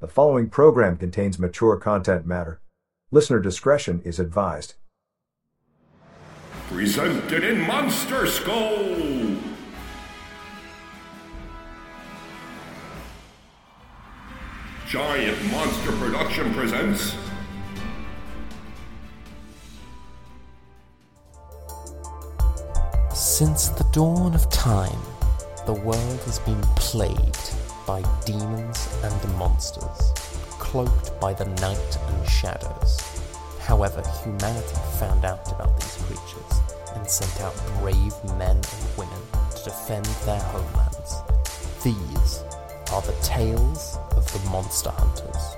The following program contains mature content matter. Listener discretion is advised. Presented in Monster Skull! Giant Monster Production presents Since the dawn of time, the world has been plagued by demons and monsters, cloaked by the night and shadows. However, humanity found out about these creatures and sent out brave men and women to defend their homelands. These are the tales of the monster hunters.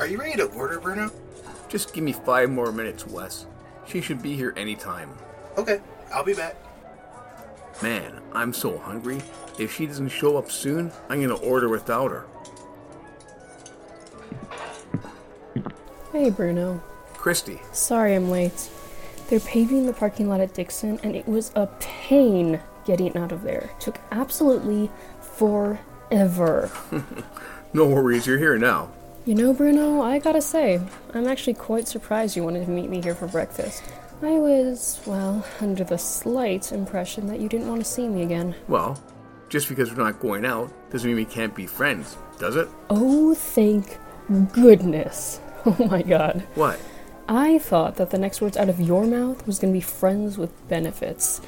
Are you ready to order, Bruno? Just give me five more minutes, Wes. She should be here anytime. Okay, I'll be back. Man, I'm so hungry. If she doesn't show up soon, I'm gonna order without her. Hey, Bruno. Christy, Sorry I'm late. They're paving the parking lot at Dixon, and it was a pain getting out of there. Took absolutely forever. no worries, you're here now. You know, Bruno, I gotta say, I'm actually quite surprised you wanted to meet me here for breakfast. I was, well, under the slight impression that you didn't want to see me again. Well, just because we're not going out doesn't mean we can't be friends, does it? Oh, thank goodness. Oh my god. What? I thought that the next words out of your mouth was gonna be friends with benefits.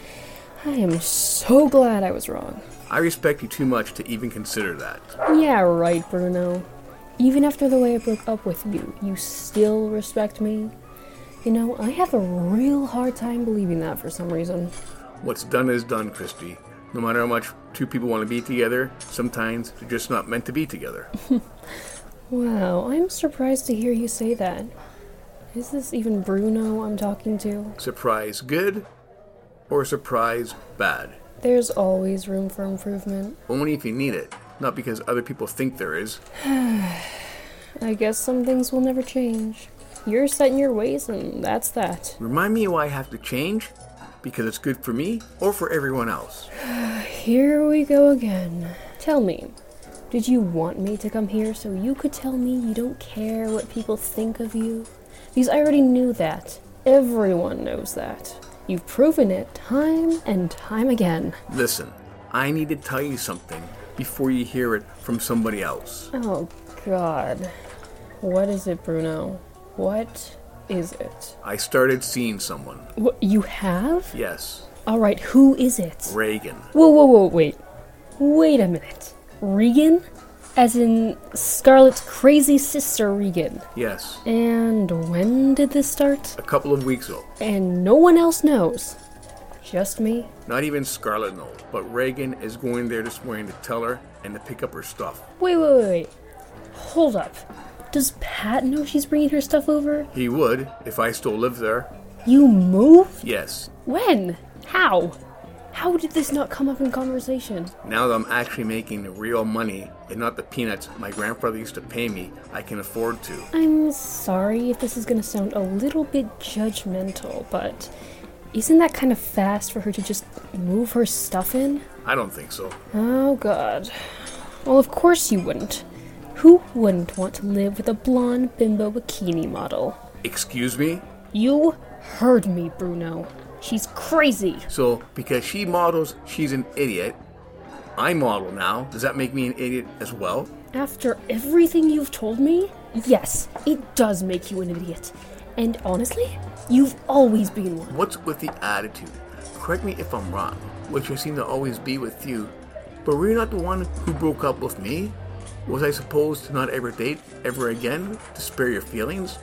I am so glad I was wrong. I respect you too much to even consider that. Yeah, right, Bruno. Even after the way I broke up with you, you still respect me? You know, I have a real hard time believing that for some reason. What's done is done, Christy. No matter how much two people want to be together, sometimes they're just not meant to be together. Wow, I'm surprised to hear you say that. Is this even Bruno I'm talking to? surprise good or surprise bad? There's always room for improvement. Only if you need it, not because other people think there is. I guess some things will never change. You're set in your ways, and that's that. Remind me why I have to change? Because it's good for me or for everyone else? Here we go again. Tell me, did you want me to come here so you could tell me you don't care what people think of you? Because I already knew that. Everyone knows that. You've proven it time and time again. Listen, I need to tell you something before you hear it from somebody else. Oh, God. What is it, Bruno? What is it? I started seeing someone. What, you have? Yes, Alright, who is it? Reagan. Whoa, whoa, whoa, wait. Wait a minute. Regan? As in Scarlet's crazy sister, Regan. Yes, And when did this start? a couple of weeks ago. And no one else knows. Just me? Not even Scarlet knows, but Reagan is going there this morning to tell her and to pick up her stuff. Wait, wait, wait, wait. Hold up. Does Pat know she's bringing her stuff over? He would if I still lived there. You moved? Yes, When? How? How did this not come up in conversation? now that I'm actually making real money and not the peanuts my grandfather used to pay me, I can afford to. I'm sorry if this is gonna sound a little bit judgmental, but isn't that kind of fast for her to just move her stuff in? I don't think so. Oh, God. Well, of course you wouldn't. Who wouldn't want to live with a blonde bimbo bikini model? Excuse me? You heard me, Bruno. She's crazy. So, because she models, she's an idiot. I model now. Does that make me an idiot as well? After everything you've told me, yes, it does make you an idiot. And honestly, you've always been one. What's with the attitude? Correct me if I'm wrong, which I seem to always be with you. But were you not the one who broke up with me? Was I supposed to not ever date ever again to spare your feelings?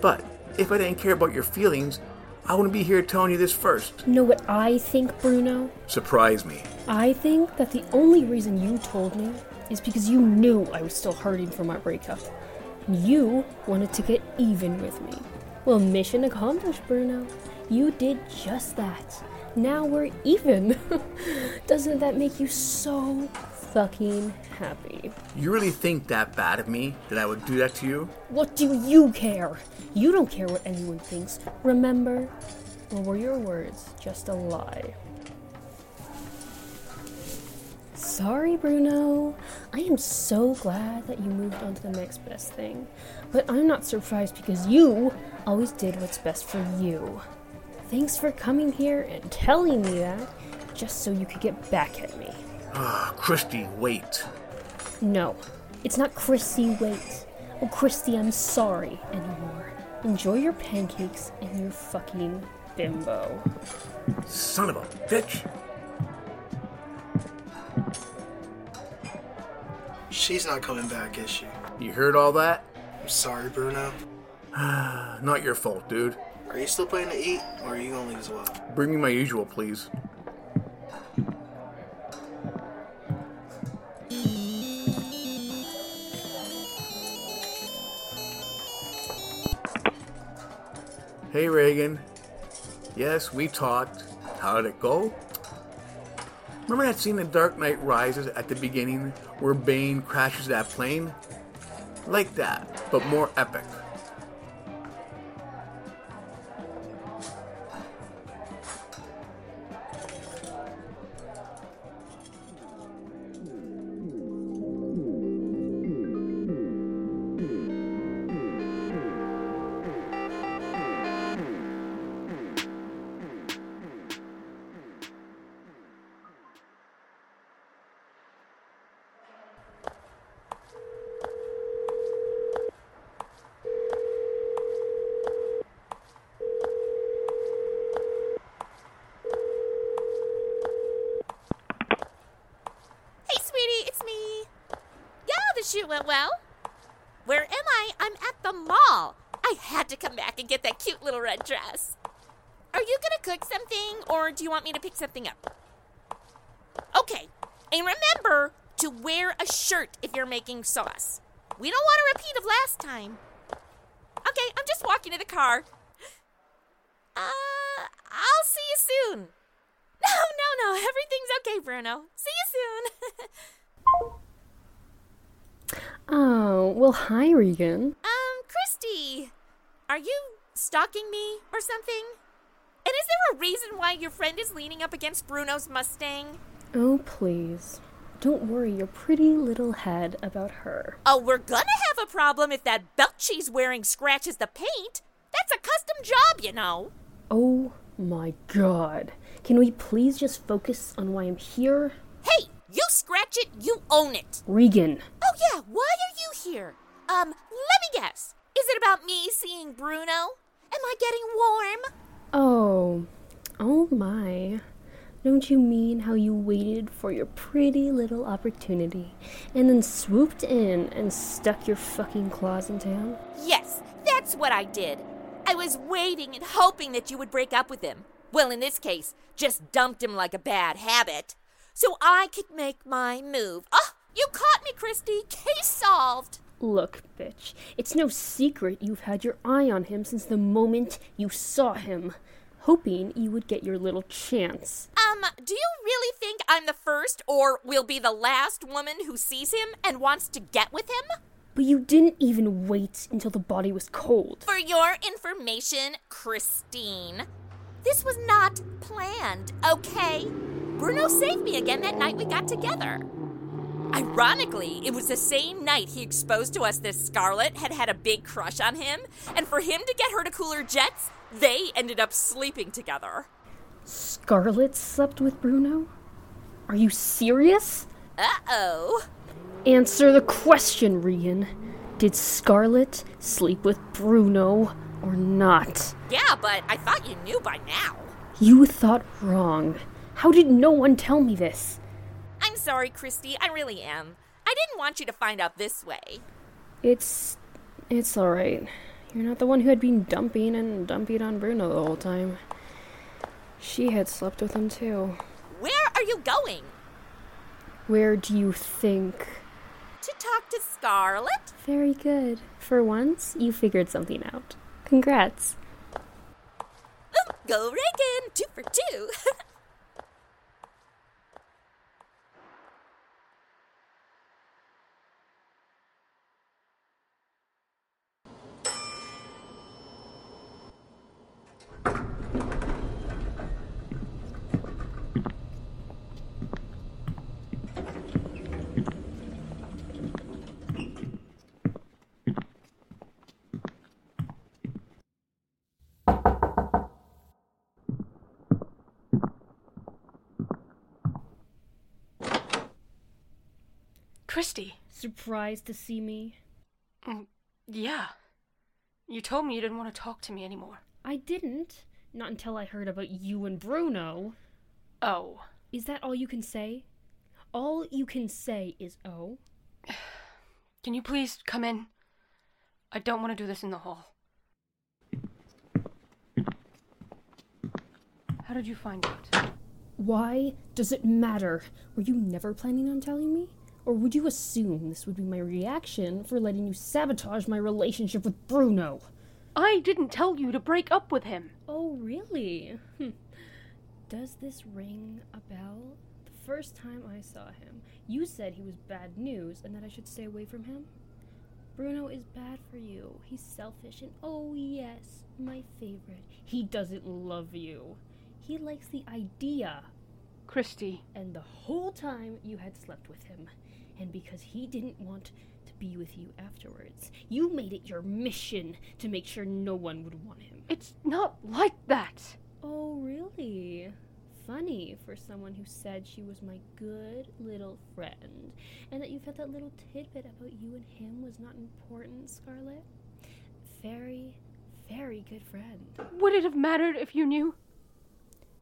But If I didn't care about your feelings, I wouldn't be here telling you this first. Know what I think, Bruno? Surprise me. I think that the only reason you told me is because you knew I was still hurting from my breakup. You wanted to get even with me. Well, mission accomplished, Bruno. You did just that. Now we're even. Doesn't that make you so fucking happy? You really think that bad of me that I would do that to you? What do you care? You don't care what anyone thinks. Remember? Or were your words just a lie? Sorry, Bruno. I am so glad that you moved on to the next best thing. But I'm not surprised because you always did what's best for you. Thanks for coming here and telling me that, just so you could get back at me. Ah, Christy, wait. No, it's not Christy, wait. Oh, Christy, I'm sorry anymore. Enjoy your pancakes and your fucking bimbo. Son of a bitch. She's not coming back, is she? You heard all that? I'm sorry, Bruno. Not your fault, dude. Are you still planning to eat, or are you gonna leave as well? Bring me my usual, please. Hey, Reagan. Yes, we talked. How did it go? Remember that scene in Dark Knight Rises at the beginning where Bane crashes that plane? Like that, but more epic. Went well. Where am I? I'm at the mall. I had to come back and get that cute little red dress. Are you gonna cook something, or do you want me to pick something up? Okay, and remember to wear a shirt if you're making sauce. We don't want a repeat of last time. Okay, I'm just walking to the car. Uh, I'll see you soon. No, no, no. Everything's okay, Bruno. See you soon. Oh, well, hi, Regan. um, Christy, are you stalking me or something? And is there a reason why your friend is leaning up against Bruno's Mustang? Oh, please. Don't worry your pretty little head about her. Oh, we're gonna have a problem if that belt she's wearing scratches the paint. That's a custom job, you know. Oh my god. Can we please just focus on why I'm here? Hey, you scratch it, you own it. Regan. Yeah, why are you here? Um, let me guess. Is it about me seeing Bruno? Am I getting warm? Oh, oh my. Don't you mean how you waited for your pretty little opportunity and then swooped in and stuck your fucking claws into him? Yes, that's what I did. I was waiting and hoping that you would break up with him. Well, in this case, just dumped him like a bad habit. So I could make my move. Oh, you caught me, Christy. Case solved. Look, bitch, it's no secret you've had your eye on him since the moment you saw him, hoping you would get your little chance. Um, do you really think I'm the first or will be the last woman who sees him and wants to get with him? But you didn't even wait until the body was cold. For your information, Christine, this was not planned, okay? Bruno saved me again that night we got together. Ironically, it was the same night he exposed to us that Scarlet had had a big crush on him, and for him to get her to cool her jets, they ended up sleeping together. Scarlet slept with Bruno? Are you serious? Uh oh. Answer the question, Regan. Did Scarlet sleep with Bruno or not? Yeah, but I thought you knew by now. You thought wrong. How did no one tell me this? I'm sorry, Christy, I really am. I didn't want you to find out this way. It's. it's alright. You're not the one who had been dumping and dumping on Bruno the whole time. She had slept with him too. Where are you going? Where do you think? To talk to Scarlet? Very good. For once, you figured something out. Congrats. Go Reagan! Two for two! Christy. Surprised to see me? Mm, yeah. You told me you didn't want to talk to me anymore. I didn't. Not until I heard about you and Bruno. Oh. Is that all you can say? All you can say is oh? Can you please come in? I don't want to do this in the hall. How did you find out? Why does it matter? Were you never planning on telling me? Or would you assume this would be my reaction for letting you sabotage my relationship with Bruno? I didn't tell you to break up with him. Oh, really? Hm. Does this ring a bell? The first time I saw him, you said he was bad news and that I should stay away from him? Bruno is bad for you. He's selfish and oh, yes, my favorite. He doesn't love you. He likes the idea. Christy. And the whole time you had slept with him. And because he didn't want to be with you afterwards, you made it your mission to make sure no one would want him. It's not like that. Oh, really? Funny for someone who said she was my good little friend, and that you felt that little tidbit about you and him was not important, Scarlet. Very, very good friend. Would it have mattered if you knew?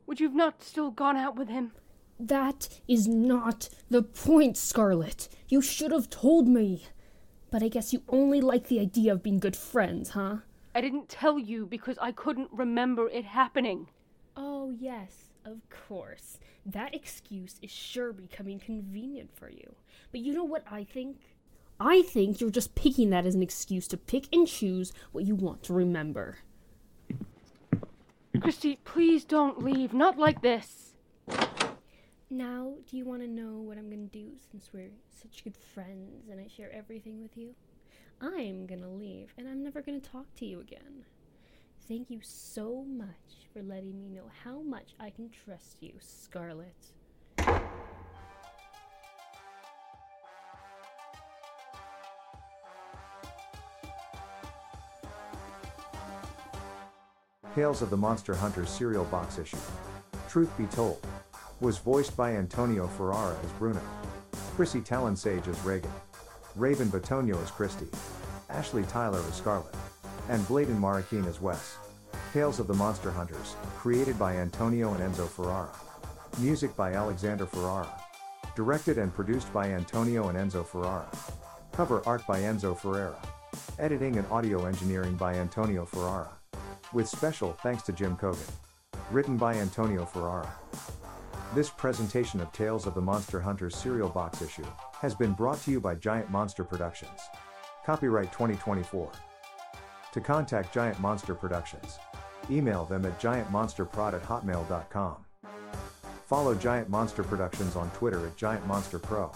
Would you have not still gone out with him? That is not the point, Scarlet. You should have told me. But I guess you only like the idea of being good friends, huh? I didn't tell you because I couldn't remember it happening. Oh, yes, of course. That excuse is sure becoming convenient for you. But you know what I think? I think you're just picking that as an excuse to pick and choose what you want to remember. Christy, please don't leave. Not like this. Now, do you want to know what I'm going to do since we're such good friends and I share everything with you? I'm going to leave and I'm never going to talk to you again. Thank you so much for letting me know how much I can trust you, Scarlet. Tales of the Monster Hunters cereal box issue. Truth be told, was voiced by Antonio Ferrara as Bruno, Chrissy Talon Sage as Reagan, Raven Batonio as Christy, Ashley Tyler as Scarlet, and Bladen Marroquin as Wes. Tales of the Monster Hunters, created by Antonio and Enzo Ferrara. Music by Alexander Ferrara. Directed and produced by Antonio and Enzo Ferrara. Cover art by Enzo Ferrara. Editing and audio engineering by Antonio Ferrara. With special thanks to Jim Kogan. Written by Antonio Ferrara. This presentation of Tales of the Monster Hunters cereal box issue has been brought to you by Giant Monster Productions. Copyright 2024. To contact Giant Monster Productions, email them at giantmonsterprod at hotmail.com. Follow Giant Monster Productions on Twitter at Giant Monster Pro,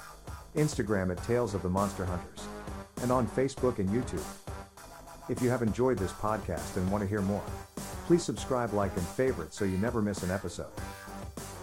Instagram at Tales of the Monster Hunters, and on Facebook and YouTube. If you have enjoyed this podcast and want to hear more, please subscribe, like, and favorite so you never miss an episode.